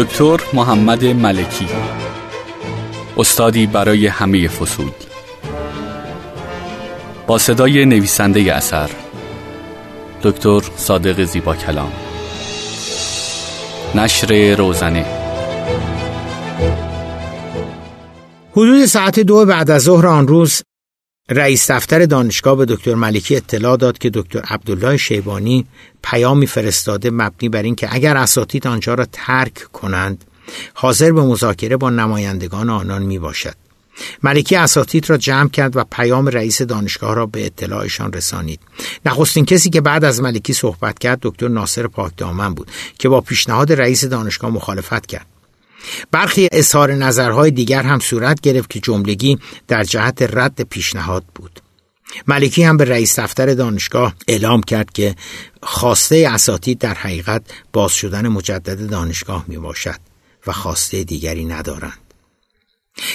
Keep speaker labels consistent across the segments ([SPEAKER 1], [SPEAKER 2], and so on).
[SPEAKER 1] دکتر محمد ملکی. استادی برای همه فصول با صدای نویسنده اثر دکتر صادق زیبا کلام نشر روزنه.
[SPEAKER 2] حدود ساعت دو بعد از ظهر آن روز رئیس دفتر دانشگاه به دکتر ملکی اطلاع داد که دکتر عبدالله شیبانی پیامی فرستاده مبنی بر اینکه اگر اساتید آنجا را ترک کنند حاضر به مذاکره با نمایندگان آنان می باشد. ملکی اساتید را جمع کرد و پیام رئیس دانشگاه را به اطلاعشان رسانید. نخستین کسی که بعد از ملکی صحبت کرد دکتر ناصر پاکدامن بود که با پیشنهاد رئیس دانشگاه مخالفت کرد. برخی اظهار نظرهای دیگر هم صورت گرفت که جملگی در جهت رد پیشنهاد بود. ملکی هم به رئیس دفتر دانشگاه اعلام کرد که خواسته اساتید در حقیقت باز شدن مجدد دانشگاه می باشد و خواسته دیگری ندارند.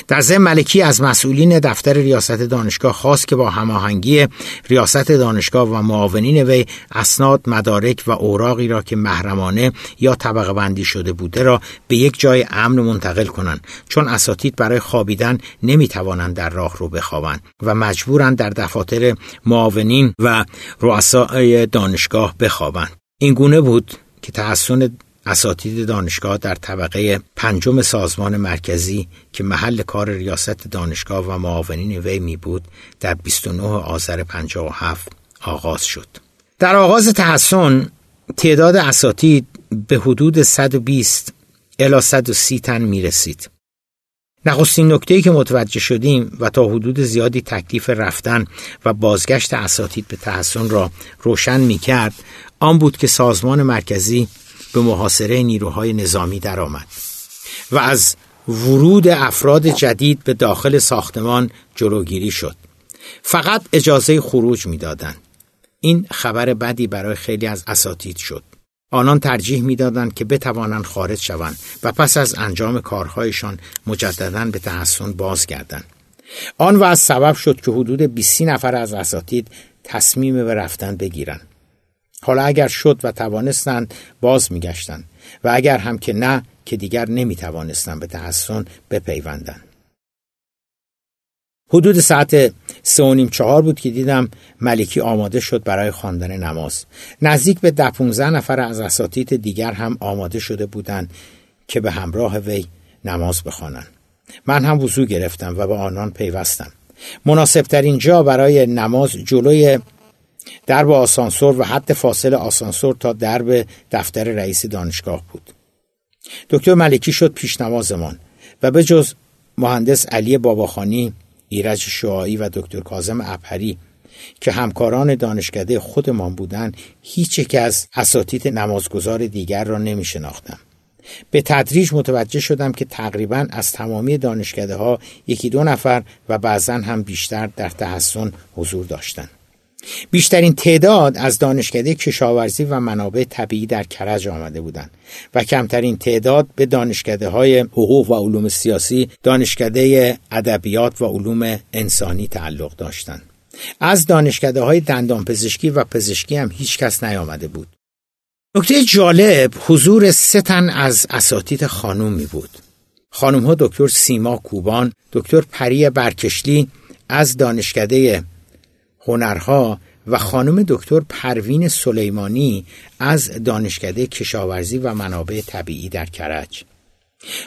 [SPEAKER 2] در ضمن ملکی از مسئولین دفتر ریاست دانشگاه خواست که با هماهنگی ریاست دانشگاه و معاونین وی اسناد مدارک و اوراقی را که محرمانه یا طبقه بندی شده بوده را به یک جای امن منتقل کنند. چون اساتید برای خوابیدن نمی‌توانند در راه رو بخوابند و مجبورند در دفاتر معاونین و رؤسای دانشگاه بخوابند. این گونه بود که تحسن اساتید دانشگاه در طبقه پنجم سازمان مرکزی که محل کار ریاست دانشگاه و معاونین وی می بود در 29 آذر 57 آغاز شد. در آغاز تحسن تعداد اساتید به حدود 120 الی 130 تن می رسید. نخستین نکته که متوجه شدیم و تا حدود زیادی تکلیف رفتن و بازگشت اساتید به تحسن را روشن می کرد آن بود که سازمان مرکزی به محاصره نیروهای نظامی درآمد و از ورود افراد جدید به داخل ساختمان جلوگیری شد. فقط اجازه خروج می‌دادند. این خبر بدی برای خیلی از اساتید شد. آنان ترجیح می‌دادند که بتوانند خارج شوند و پس از انجام کارهایشان مجددا به تحسن بازگردند. آن و از سبب شد که حدود 20 نفر از اساتید تصمیم به رفتن بگیرند. حالا اگر شد و توانستند باز میگشتند و اگر هم که نه که دیگر نمی توانستند به تحسن بپیوندند. حدود ساعت سه و نیم چهار بود که دیدم ملکی آماده شد برای خواندن نماز. نزدیک به ده پونزه نفر از اساتید دیگر هم آماده شده بودند که به همراه وی نماز بخوانند. من هم وضوع گرفتم و به آنان پیوستم. مناسبترین جا برای نماز جلوی درب آسانسور و حد فاصل آسانسور تا درب دفتر رئیس دانشگاه بود دکتر ملکی شد پیشنمازمان و به جز مهندس علی باباخانی ایرج شعایی و دکتر کازم ابهری که همکاران دانشکده خودمان بودند هیچ یک از اساتید نمازگزار دیگر را نمی شناختم. به تدریج متوجه شدم که تقریبا از تمامی دانشکده ها یکی دو نفر و بعضا هم بیشتر در تحسن حضور داشتند. بیشترین تعداد از دانشکده کشاورزی و منابع طبیعی در کرج آمده بودند و کمترین تعداد به دانشکده های حقوق و علوم سیاسی دانشکده ادبیات و علوم انسانی تعلق داشتند. از دانشکده های دندان پزشکی و پزشکی هم هیچ کس نیامده بود. نکته جالب حضور سه تن از اساتید خانومی بود. خانم ها دکتر سیما کوبان دکتر پری برکشلی از دانشکده هنرها و خانم دکتر پروین سلیمانی از دانشکده کشاورزی و منابع طبیعی در کرج.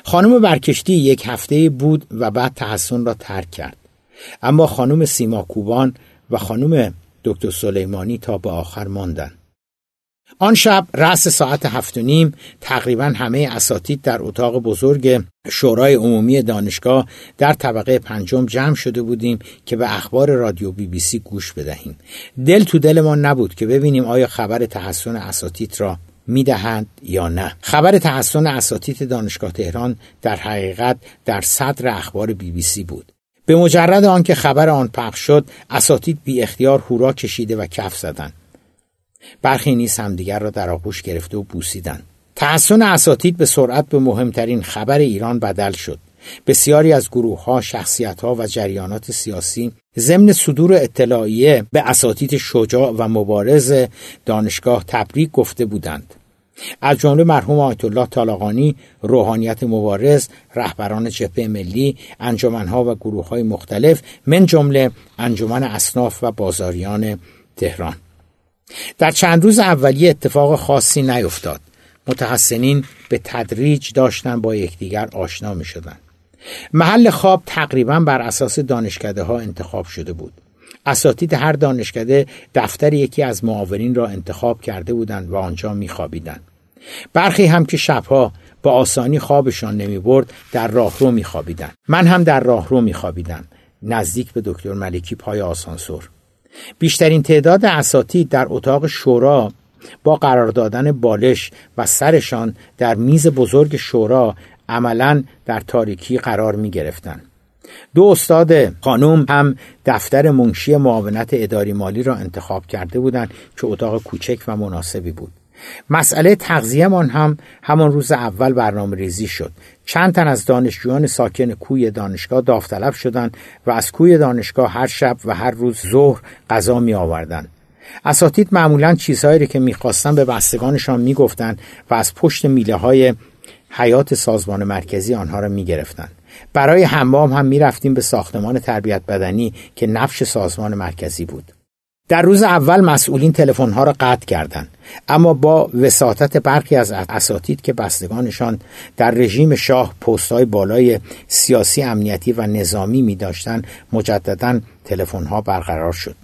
[SPEAKER 2] خانم برکشتی یک هفته بود و بعد تحسن را ترک کرد. اما خانم سیما کوبان و خانم دکتر سلیمانی تا به آخر ماندند آن شب رأس ساعت هفت و نیم تقریبا همه اساتید در اتاق بزرگ شورای عمومی دانشگاه در طبقه پنجم جمع شده بودیم که به اخبار رادیو بی بی سی گوش بدهیم. دل تو دلمان نبود که ببینیم آیا خبر تحسن اساتید را می‌دهند یا نه. خبر تحسن اساتید دانشگاه تهران در حقیقت در صدر اخبار بی بی سی بود. به مجرد آنکه خبر آن پخش شد اساتید بی اختیار هورا کشیده و کف زدند. برخی نیز همدیگر را در آغوش گرفته و بوسیدند. تحسن اساتید به سرعت به مهمترین خبر ایران بدل شد. بسیاری از گروه ها، و جریانات سیاسی ضمن صدور اطلاعیه به اساتید شجاع و مبارز دانشگاه تبریک گفته بودند. از جمله مرحوم آیت الله طالقانی روحانیت مبارز رهبران جبهه ملی انجمنها و گروه های مختلف من جمله انجمن اصناف و بازاریان تهران. در چند روز اولیه اتفاق خاصی نیفتاد. متحسنین به تدریج داشتن با یکدیگر آشنا می شدن. محل خواب تقریبا بر اساس دانشکده ها انتخاب شده بود. اساتید هر دانشکده دفتر یکی از معاونین را انتخاب کرده بودند و آنجا میخوابیدند. برخی هم که شبها با آسانی خوابشان نمی برد در راهرو میخوابیدند. من هم در راهرو میخوابیدم. نزدیک به دکتر ملکی پای آسانسور. بیشترین تعداد اساتید در اتاق شورا با قرار دادن بالش و سرشان در میز بزرگ شورا عملا در تاریکی قرار می گرفتن. دو استاد خانوم هم دفتر منشی معاونت اداری مالی را انتخاب کرده بودند که اتاق کوچک و مناسبی بود. مسئله تغذیهمان هم همان روز اول برنامه ریزی شد. چند تن از دانشجویان ساکن کوی دانشگاه داوطلب شدند و از کوی دانشگاه هر شب و هر روز ظهر غذا می آوردند. اساتید معمولا چیزهایی که می‌خواستن به بستگانشان می‌گفتند و از پشت میله های حیات سازمان مرکزی آنها را می‌گرفتند برای حمام هم می‌رفتیم به ساختمان تربیت بدنی که نفش سازمان مرکزی بود در روز اول مسئولین تلفن‌ها را قطع کردند اما با وساطت برخی از اساتید که بستگانشان در رژیم شاه پستهای بالای سیاسی امنیتی و نظامی می داشتن مجددا تلفن‌ها برقرار شد.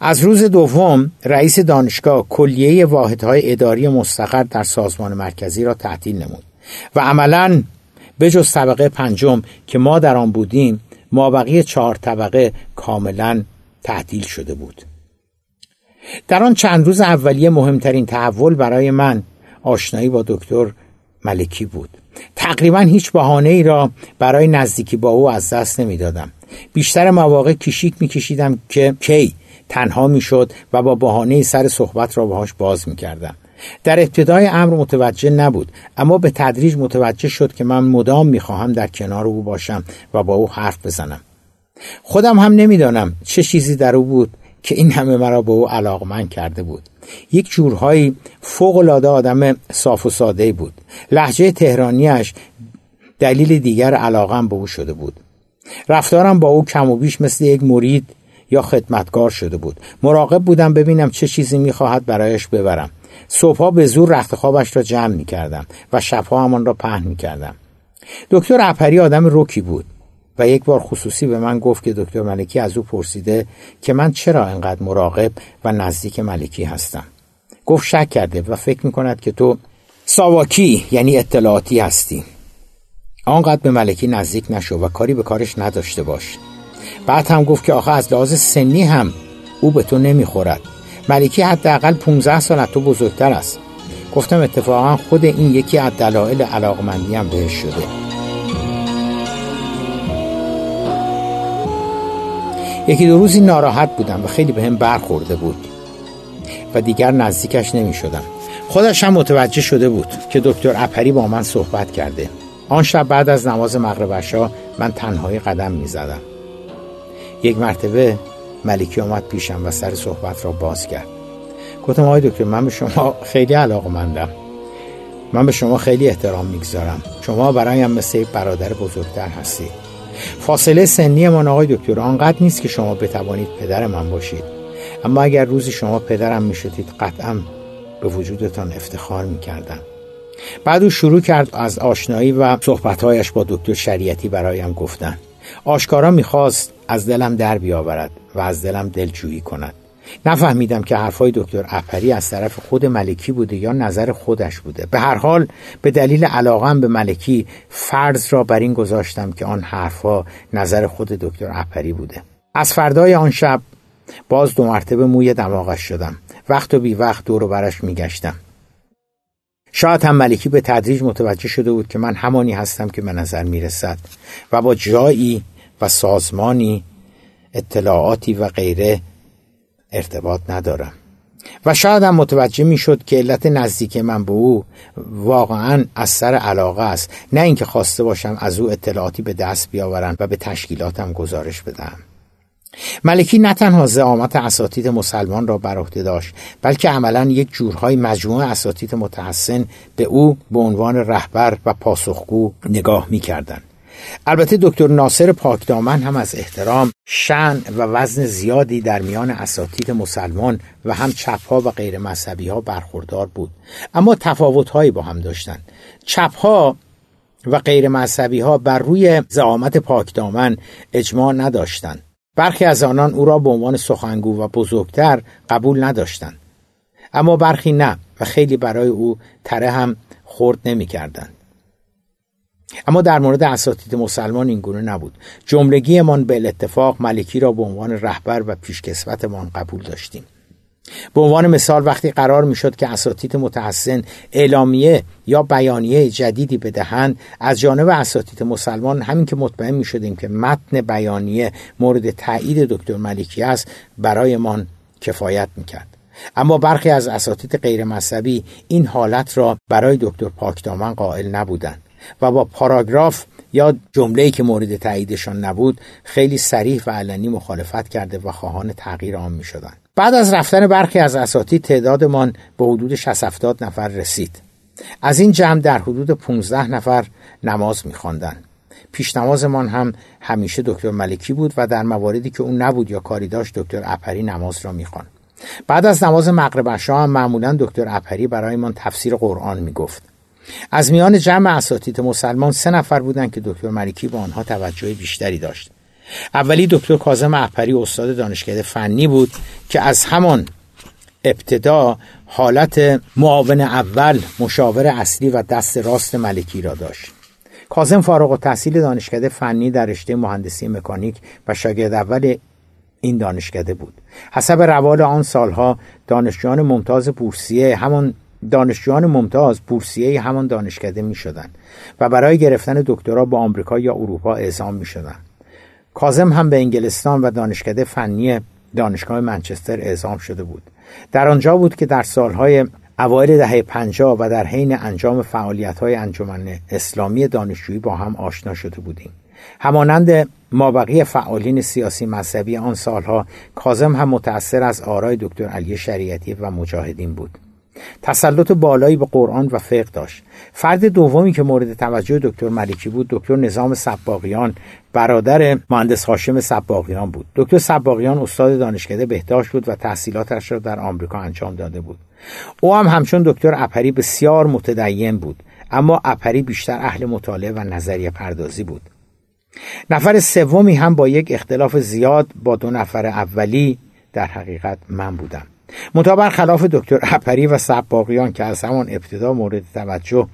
[SPEAKER 2] از روز دوم رئیس دانشگاه کلیه واحدهای اداری مستقر در سازمان مرکزی را تعطیل نمود و عملا به جز طبقه پنجم که ما در آن بودیم مابقی چهار طبقه کاملا تعطیل شده بود. در آن چند روز اولیه مهمترین تحول برای من آشنایی با دکتر ملکی بود. تقریبا هیچ بهانه ای را برای نزدیکی با او از دست نمی‌دادم. بیشتر مواقع کشیک میکشیدم که کی تنها می‌شد و با بهانه سر صحبت را باهاش باز می‌کردم. در ابتدای امر متوجه نبود اما به تدریج متوجه شد که من مدام می‌خواهم در کنار او باشم و با او حرف بزنم. خودم هم نمی‌دانم چه چیزی در او بود که این همه مرا به او علاقمند کرده بود. یک جورهایی فوق العاده آدم صاف و ساده بود. لحجه تهرانیش دلیل دیگر علاقم به او شده بود. رفتارم با او کم و بیش مثل یک مرید یا خدمتکار شده بود. مراقب بودم ببینم چه چیزی می‌خواهد برایش ببرم. صبحها به زور رخت خوابش را جمع می‌کردم و شبها همان را پهن می‌کردم. دکتر اپری آدم روکی بود. و یک بار خصوصی به من گفت که دکتر ملکی از او پرسیده که من چرا انقدر مراقب و نزدیک ملکی هستم. گفت شک کرده و فکر می‌کند که تو ساواکی یعنی اطلاعاتی هستی. آنقدر به ملکی نزدیک نشو و کاری به کارش نداشته باش. بعد هم گفت که آخه از لحاظ سنی هم او به تو نمی‌خورد. ملکی حداقل 15 سال از تو بزرگتر است. گفتم اتفاقا خود این یکی از دلایل علاقمندی هم بهش شده. یکی دو روزی ناراحت بودم و خیلی به هم برخورده بود و دیگر نزدیکش نمی شدم خودش هم متوجه شده بود که دکتر اپری با من صحبت کرده. آن شب بعد از نماز مغرب من تنهایی قدم می زدم یک مرتبه ملکی آمد پیشم و سر صحبت را باز کرد. گفتم آقای دکتر من به شما خیلی علاقه مندم من به شما خیلی احترام می‌گذارم. شما برایم مثل برادر بزرگتر هستید. فاصله سنی من آقای دکتر آنقدر نیست که شما بتوانید پدر من باشید. اما اگر روزی شما پدرم می‌شدید قطعا به وجودتان افتخار می‌کردم. بعد او شروع کرد از آشنایی و صحبتهایش با دکتر شریعتی برایم گفتن. آشکارا می‌خواست از دلم در بیاورد و از دلم دلجویی کند. نفهمیدم که حرفای دکتر اپری از طرف خود ملکی بوده یا نظر خودش بوده. به هر حال به دلیل علاقم به ملکی فرض را بر این گذاشتم که آن حرفها نظر خود دکتر اپری بوده. از فردای آن شب باز دو مرتبه موی دماغش شدم. وقت و بی وقت دور و برش میگشتم. شاید هم ملکی به تدریج متوجه شده بود که من همانی هستم که به نظر می‌رسد و با جایی و سازمانی اطلاعاتی و غیره ارتباط ندارم. و شاید هم متوجه می شد که علت نزدیک من به او واقعا از سر علاقه است. نه اینکه خواسته باشم از او اطلاعاتی به دست بیاورم و به تشکیلاتم گزارش بدم. ملکی نه تنها زعامت اساتید مسلمان را بر عهده داشت بلکه عملا یک جورهای مجموعه اساتید متحسن به او به عنوان رهبر و پاسخگو نگاه می‌کردند. البته دکتر ناصر پاکدامن هم از احترام شن و وزن زیادی در میان اساتید مسلمان و هم چپها و غیر مذهبی ها برخوردار بود. اما تفاوت هایی با هم داشتند. چپها و غیر مذهبی ها بر روی زعامت پاکدامن اجماع نداشتند. برخی از آنان او را به عنوان سخنگو و بزرگتر قبول نداشتند. اما برخی نه و خیلی برای او تره هم خورد نمی کردن. اما در مورد اساتید مسلمان این گونه نبود. جملگیمان به اتفاق ملکی را به عنوان رهبر و پیشکسوتمان قبول داشتیم. به عنوان مثال وقتی قرار می‌شد که اساتید متحسن اعلامیه یا بیانیه جدیدی بدهند از جانب اساتید مسلمان همین که مطمئن می شدیم که متن بیانیه مورد تایید دکتر ملکی است برایمان کفایت می‌کرد. اما برخی از اساتید غیر مذهبی این حالت را برای دکتر پاکدامن قائل نبودند. و با پاراگراف یا جمله‌ای که مورد تاییدشان نبود خیلی صریح و علنی مخالفت کرده و خواهان تغییر آن می‌شدند. بعد از رفتن برخی از اساتید تعدادمان به حدود 60 نفر رسید. از این جمع در حدود 15 نفر نماز میخواندند. پیش نمازمان هم همیشه دکتر ملکی بود و در مواردی که اون نبود یا کاری داشت دکتر اپری نماز را می‌خواند. بعد از نماز مغرب عشا هم معمولا دکتر اپری برایمان تفسیر قرآن می‌گفت. از میان جمع اساتید مسلمان سه نفر بودند که دکتر ملکی با آنها توجه بیشتری داشت. اولی دکتر کازم احپری استاد دانشکده فنی بود که از همان ابتدا حالت معاون اول مشاور اصلی و دست راست ملکی را داشت. کازم فارغ و تحصیل دانشکده فنی در رشته مهندسی مکانیک و شاگرد اول این دانشکده بود. حسب روال آن سالها دانشجویان ممتاز بورسیه همان دانشجویان ممتاز بورسیه همان دانشکده می شدن و برای گرفتن دکترا با آمریکا یا اروپا اعزام می شدن. کازم هم به انگلستان و دانشکده فنی دانشگاه منچستر اعزام شده بود. در آنجا بود که در سالهای اوایل دهه پنجاه و در حین انجام فعالیت های انجمن اسلامی دانشجویی با هم آشنا شده بودیم. همانند مابقی فعالین سیاسی مذهبی آن سالها کازم هم متأثر از آرای دکتر علی شریعتی و مجاهدین بود. تسلط بالایی به قرآن و فقه داشت. فرد دومی که مورد توجه دکتر ملکی بود دکتر نظام سباقیان. برادر مهندس هاشم سباقیان بود. دکتر سباقیان استاد دانشکده بهداشت بود و تحصیلاتش را در آمریکا انجام داده بود. او هم همچون دکتر اپری بسیار متدین بود اما اپری بیشتر اهل مطالعه و نظریه پردازی بود. نفر سومی هم با یک اختلاف زیاد با دو نفر اولی در حقیقت من بودم. منتها خلاف دکتر اپری و سباقیان که از همان ابتدا مورد توجه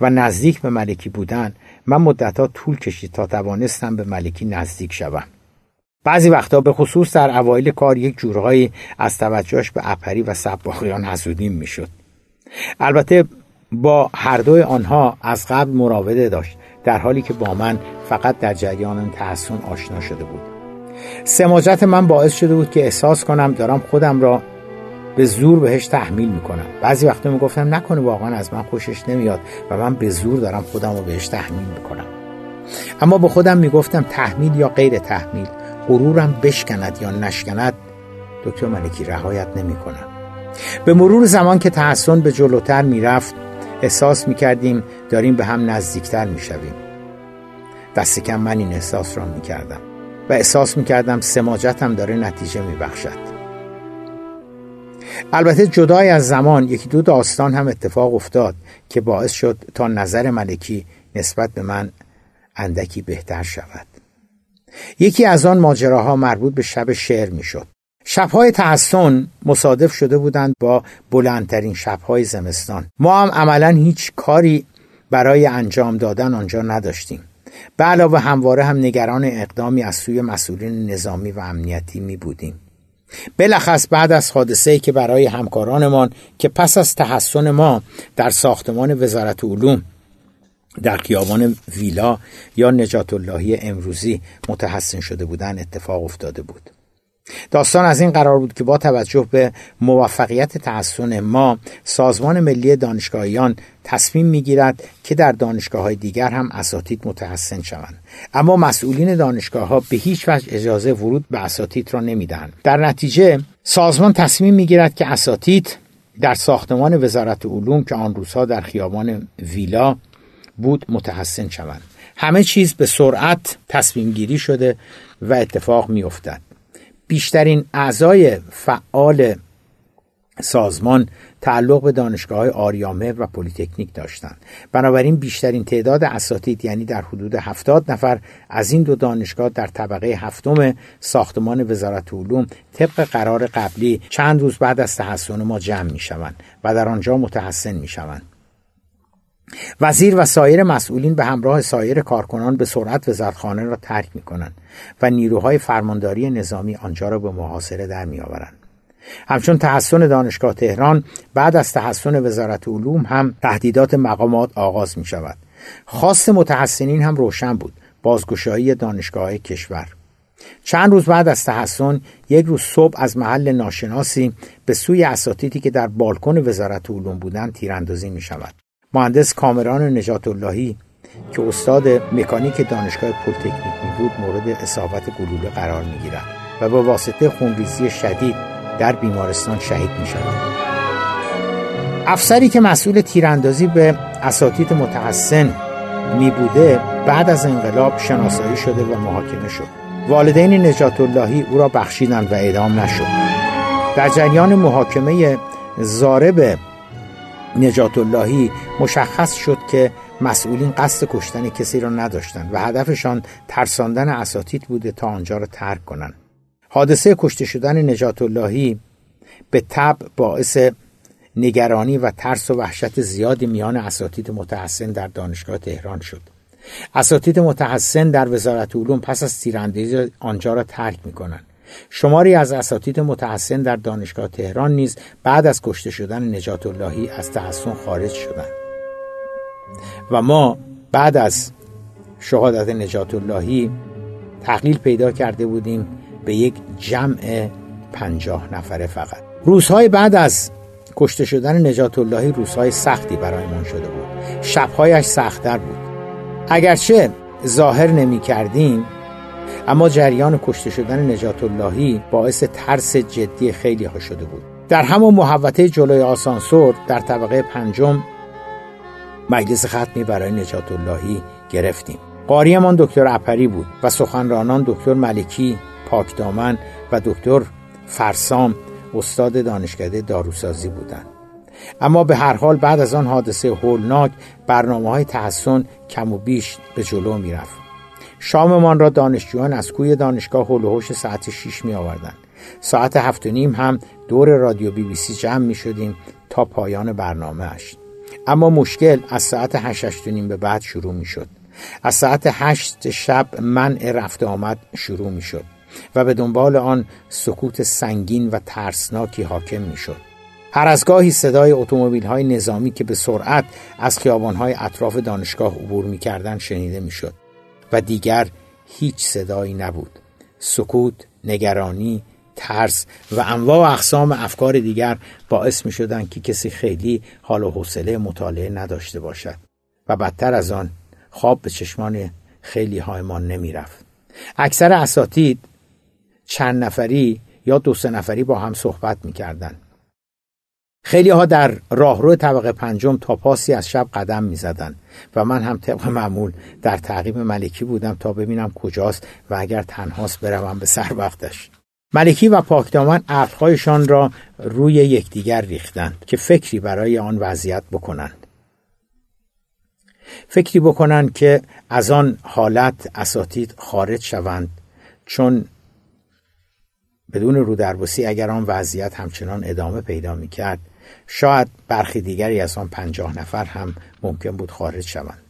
[SPEAKER 2] و نزدیک به ملکی بودند من مدتها طول کشید تا توانستم به ملکی نزدیک شوم. بعضی وقتا به خصوص در اوایل کار یک جورهایی از توجهش به اپری و سباقیان حسودیم می‌شد. البته با هر دوی آنها از قبل مراوده داشت در حالی که با من فقط در جریان تحسن آشنا شده بود. سماجت من باعث شده بود که احساس کنم دارم خودم را به زور بهش تحمیل می‌کنم. بعضی وقتا می‌گفتم نکنه واقعا از من خوشش نمیاد و من به زور دارم خودم رو بهش تحمیل می‌کنم. اما به خودم می‌گفتم تحمیل یا غیر تحمیل غرورم بشکند یا نشکند دکتر ملکی رهایت نمی‌کنم. به مرور زمان که تحسن به جلوتر می‌رفت احساس می‌کردیم داریم به هم نزدیکتر می‌شویم. دست کم من این احساس را می‌کردم و احساس می‌کردم سماجتم داره نتیجه میبخشد. البته جدای از زمان یکی دو داستان هم اتفاق افتاد که باعث شد تا نظر ملکی نسبت به من اندکی بهتر شود. یکی از آن ماجراها مربوط به شب شعر می‌شد. شبهای تحسن مصادف شده بودند با بلندترین شبهای زمستان. ما هم عملا هیچ کاری برای انجام دادن آنجا نداشتیم. به علاوه همواره هم نگران اقدامی از سوی مسئولین نظامی و امنیتی می بودیم بلخص بعد از حادثه که برای همکارانمان که پس از تحسن ما در ساختمان وزارت علوم در خیابان ویلا یا نجات اللهی امروزی متحسن شده بودن اتفاق افتاده بود. داستان از این قرار بود که با توجه به موفقیت تحسن ما سازمان ملی دانشگاهیان تصمیم می‌گیرد که در دانشگاه های دیگر هم اساتید متحسن شوند. اما مسئولین دانشگاه ها به هیچ وجه اجازه ورود به اساتید را نمی‌دهند. در نتیجه سازمان تصمیم می‌گیرد که اساتید در ساختمان وزارت علوم که آن روزها در خیابان ویلا بود متحسن شوند. همه چیز به سرعت تصمیم گیری شده و اتفاق میافتد. بیشترین اعضای فعال سازمان تعلق به دانشگاه های آریامه و پلیتکنیک داشتند. بنابراین بیشترین تعداد اساتید یعنی در حدود هفتاد نفر از این دو دانشگاه در طبقه هفتم ساختمان وزارت علوم طبق قرار قبلی چند روز بعد از تحسن ما جمع می شوند و در آنجا متحسن می شوند وزیر و سایر مسئولین به همراه سایر کارکنان به سرعت وزارتخانه را ترک می کنند و نیروهای فرمانداری نظامی آنجا را به محاصره در می آورند. همچون تحسن دانشگاه تهران بعد از تحسن وزارت علوم هم تهدیدات مقامات آغاز می شود. خواست متحسنین هم روشن بود بازگشایی دانشگاه کشور چند روز بعد از تحسن یک روز صبح از محل ناشناسی به سوی اساتیدی که در بالکن وزارت علوم بودند تیراندازی می شود مهندس کامران نجات اللهی که استاد مکانیک دانشگاه پلیتکنیک بود مورد اصابت گلوله قرار می گیرد و با واسطه خونریزی شدید در بیمارستان شهید می شود. افسری که مسئول تیراندازی به اساتید متحسن می بوده بعد از انقلاب شناسایی شده و محاکمه شد والدین نجات اللهی او را بخشیدند و اعدام نشد در جریان محاکمه زارب نجات اللهی مشخص شد که مسئولین قصد کشتن کسی را نداشتند و هدفشان ترساندن اساتید بوده تا آنجا را ترک کنند. حادثه کشته شدن نجات اللهی به تب باعث نگرانی و ترس و وحشت زیادی میان اساتید متحسن در دانشگاه تهران شد. اساتید متحسن در وزارت علوم پس از تیراندازی آنجا را ترک می کنند شماری از اساتید متحسن در دانشگاه تهران نیز بعد از کشته شدن نجات اللهی از تحسن خارج شدند. و ما بعد از شهادت نجات اللهی تقلیل پیدا کرده بودیم به یک جمع پنجاه نفره فقط. روزهای بعد از کشته شدن نجات اللهی روزهای سختی برایمان شده بود. شبهایش سختتر بود. اگرچه ظاهر نمی کردیم اما جریان کشته شدن نجات اللهی باعث ترس جدی خیلی ها شده بود. در همون محوطه جلوی آسانسور در طبقه پنجم مجلس ختمی برای نجات اللهی گرفتیم. قاریمان دکتر اپری بود و سخنرانان دکتر ملکی پاکدامن و دکتر فرسام استاد دانشکده داروسازی بودند. اما به هر حال بعد از آن حادثه هولناک برنامه های تحسن کم و بیش به جلو می رفت. شاممان را دانشجویان از کوی دانشگاه هلوهوش ساعت 6 می آوردن. ساعت هفت و نیم هم دور رادیو بی بی سی جمع می شدیم تا پایان برنامه اش. اما مشکل از ساعت هشت و نیم به بعد شروع می شد. از ساعت هشت شب منع رفت آمد شروع می شد. و به دنبال آن سکوت سنگین و ترسناکی حاکم می شد. هر از گاهی صدای اتومبیل های نظامی که به سرعت از خیابان های اطراف دانشگاه عبور می کردن شنیده می شد و دیگر هیچ صدایی نبود. سکوت، نگرانی، ترس و انواع و اقسام افکار دیگر باعث می شدن که کسی خیلی حال و حوصله مطالعه نداشته باشد و بدتر از آن خواب به چشمان خیلی هایمان نمی رفت. اکثر اساتید چند نفری یا دو سه نفری با هم صحبت می‌کردن خیلی ها در راهرو طبقه پنجم تا پاسی از شب قدم می‌زدن و من هم طبق معمول در تعقیب ملکی بودم تا ببینم کجاست و اگر تنهاست بروم به سر وقتش. ملکی و پاکدامن عقلهایشان را روی یکدیگر ریختند که فکری برای آن وضعیت بکنند. فکری بکنند که از آن حالت اساتید خارج شوند چون بدون رودربوسی اگر آن وضعیت همچنان ادامه پیدا می کرد شاید برخی دیگری از آن پنجاه نفر هم ممکن بود خارج شوند.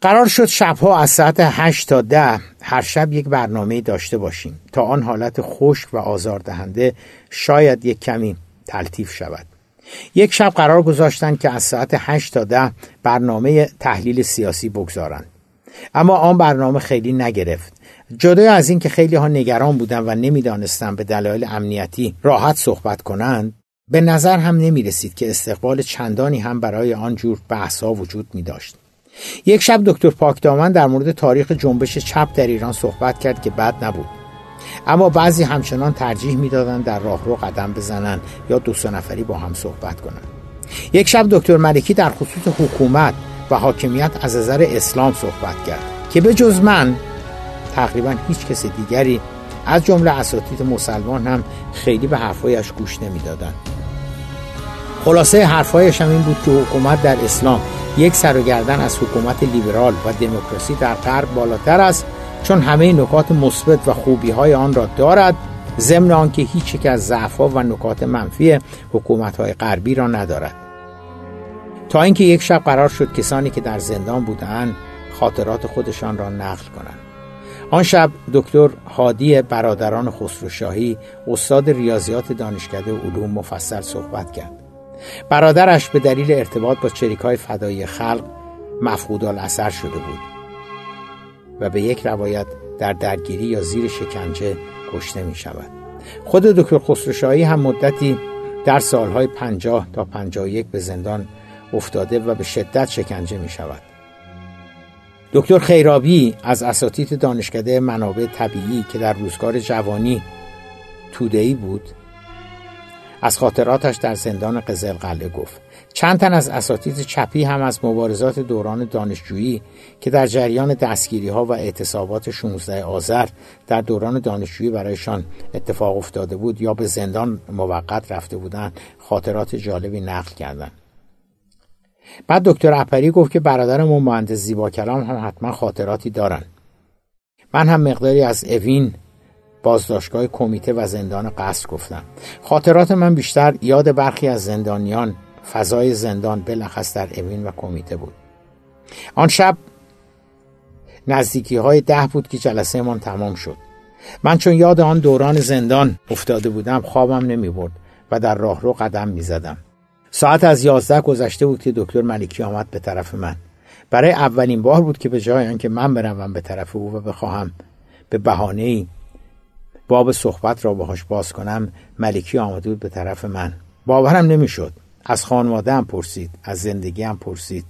[SPEAKER 2] قرار شد شبها از ساعت هشت تا ده هر شب یک برنامه داشته باشیم تا آن حالت خشک و آزاردهنده شاید یک کمی تلطیف شود. یک شب قرار گذاشتند که از ساعت هشت تا ده برنامه تحلیل سیاسی بگذارند. اما آن برنامه خیلی نگرفت جدا از این که خیلی ها نگران بودن و نمی‌دانستند به دلایل امنیتی راحت صحبت کنند به نظر هم نمی رسید که استقبال چندانی هم برای آن جور بحث ها وجود می داشت. یک شب دکتر پاکدامن در مورد تاریخ جنبش چپ در ایران صحبت کرد که بد نبود اما بعضی همچنان ترجیح می‌دادند در راهرو قدم بزنند یا دو سه نفری با هم صحبت کنند یک شب دکتر ملکی در خصوص حکومت و حاکمیت از نظر اسلام صحبت کرد که به جز من تقریبا هیچ کس دیگری از جمله اساتید مسلمان هم خیلی به حرفایش گوش نمی‌دادند خلاصه حرفایش هم این بود که حکومت در اسلام یک سر و گردن از حکومت لیبرال و دموکراسی در غرب بالاتر است چون همه نکات مثبت و خوبی های آن را دارد ضمن آنکه هیچ یک از ضعفها و نکات منفی حکومت های غربی را ندارد. تا اینکه یک شب قرار شد کسانی که در زندان بودند خاطرات خودشان را نقل کنند. آن شب دکتر هادی برادران خسروشاهی استاد ریاضیات دانشکده علوم مفصل صحبت کرد. برادرش به دلیل ارتباط با چریک های فدایی خلق مفقود اثر شده بود و به یک روایت در درگیری یا زیر شکنجه کشته می شود خود دکتر خسروشاهی هم مدتی در سالهای پنجاه تا پنجاه یک به زندان افتاده و به شدت شکنجه می شود دکتر خیرابی از اساتید دانشکده منابع طبیعی که در روزگار جوانی تودهی بود از خاطراتش در زندان قزل قلعه گفت. چند تن از اساتید چپی هم از مبارزات دوران دانشجویی که در جریان دستگیری ها و اعتصابات 16 آذر در دوران دانشجویی برایشان اتفاق افتاده بود یا به زندان موقت رفته بودند خاطرات جالبی نقل کردند. بعد دکتر اپری گفت که برادرمون مهندس زیبا کلام هم حتما خاطراتی دارن. من هم مقداری از اوین بازداشتگاه کمیته و زندان قصر گفتم. خاطرات من بیشتر یاد برخی از زندانیان فضای زندان بلخص در اوین و کمیته بود. آن شب نزدیکی های ده بود که جلسه من تمام شد. من چون یاد آن دوران زندان افتاده بودم خوابم نمی برد و در راهرو قدم می زدم. ساعت از یازده گذشته بود که دکتر ملکی آمد به طرف من. برای اولین بار بود که به جای آنکه من بروم به طرف او و بخواهم به بهانه ای باب صحبت را باهاش باز کنم ملکی آمده بود به طرف من. باورم نمی‌شد. از خانواده هم پرسید از زندگی هم پرسید.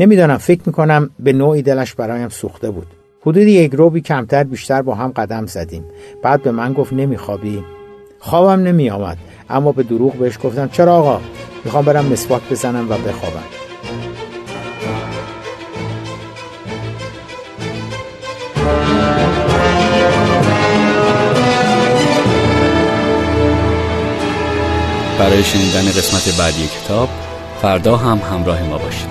[SPEAKER 2] نمی‌دانم فکر می‌کنم به نوعی دلش برایم سوخته بود. حدود یک روبی کمتر بیشتر با هم قدم زدیم. بعد به من گفت نمیخوابی؟ خوابم نمی آمد اما به دروغ بهش گفتم چرا آقا؟ می‌خوام برم مسواک بزنم و بخوابم.
[SPEAKER 1] برای شنیدن قسمت بعدی کتاب فردا هم همراه ما باشید.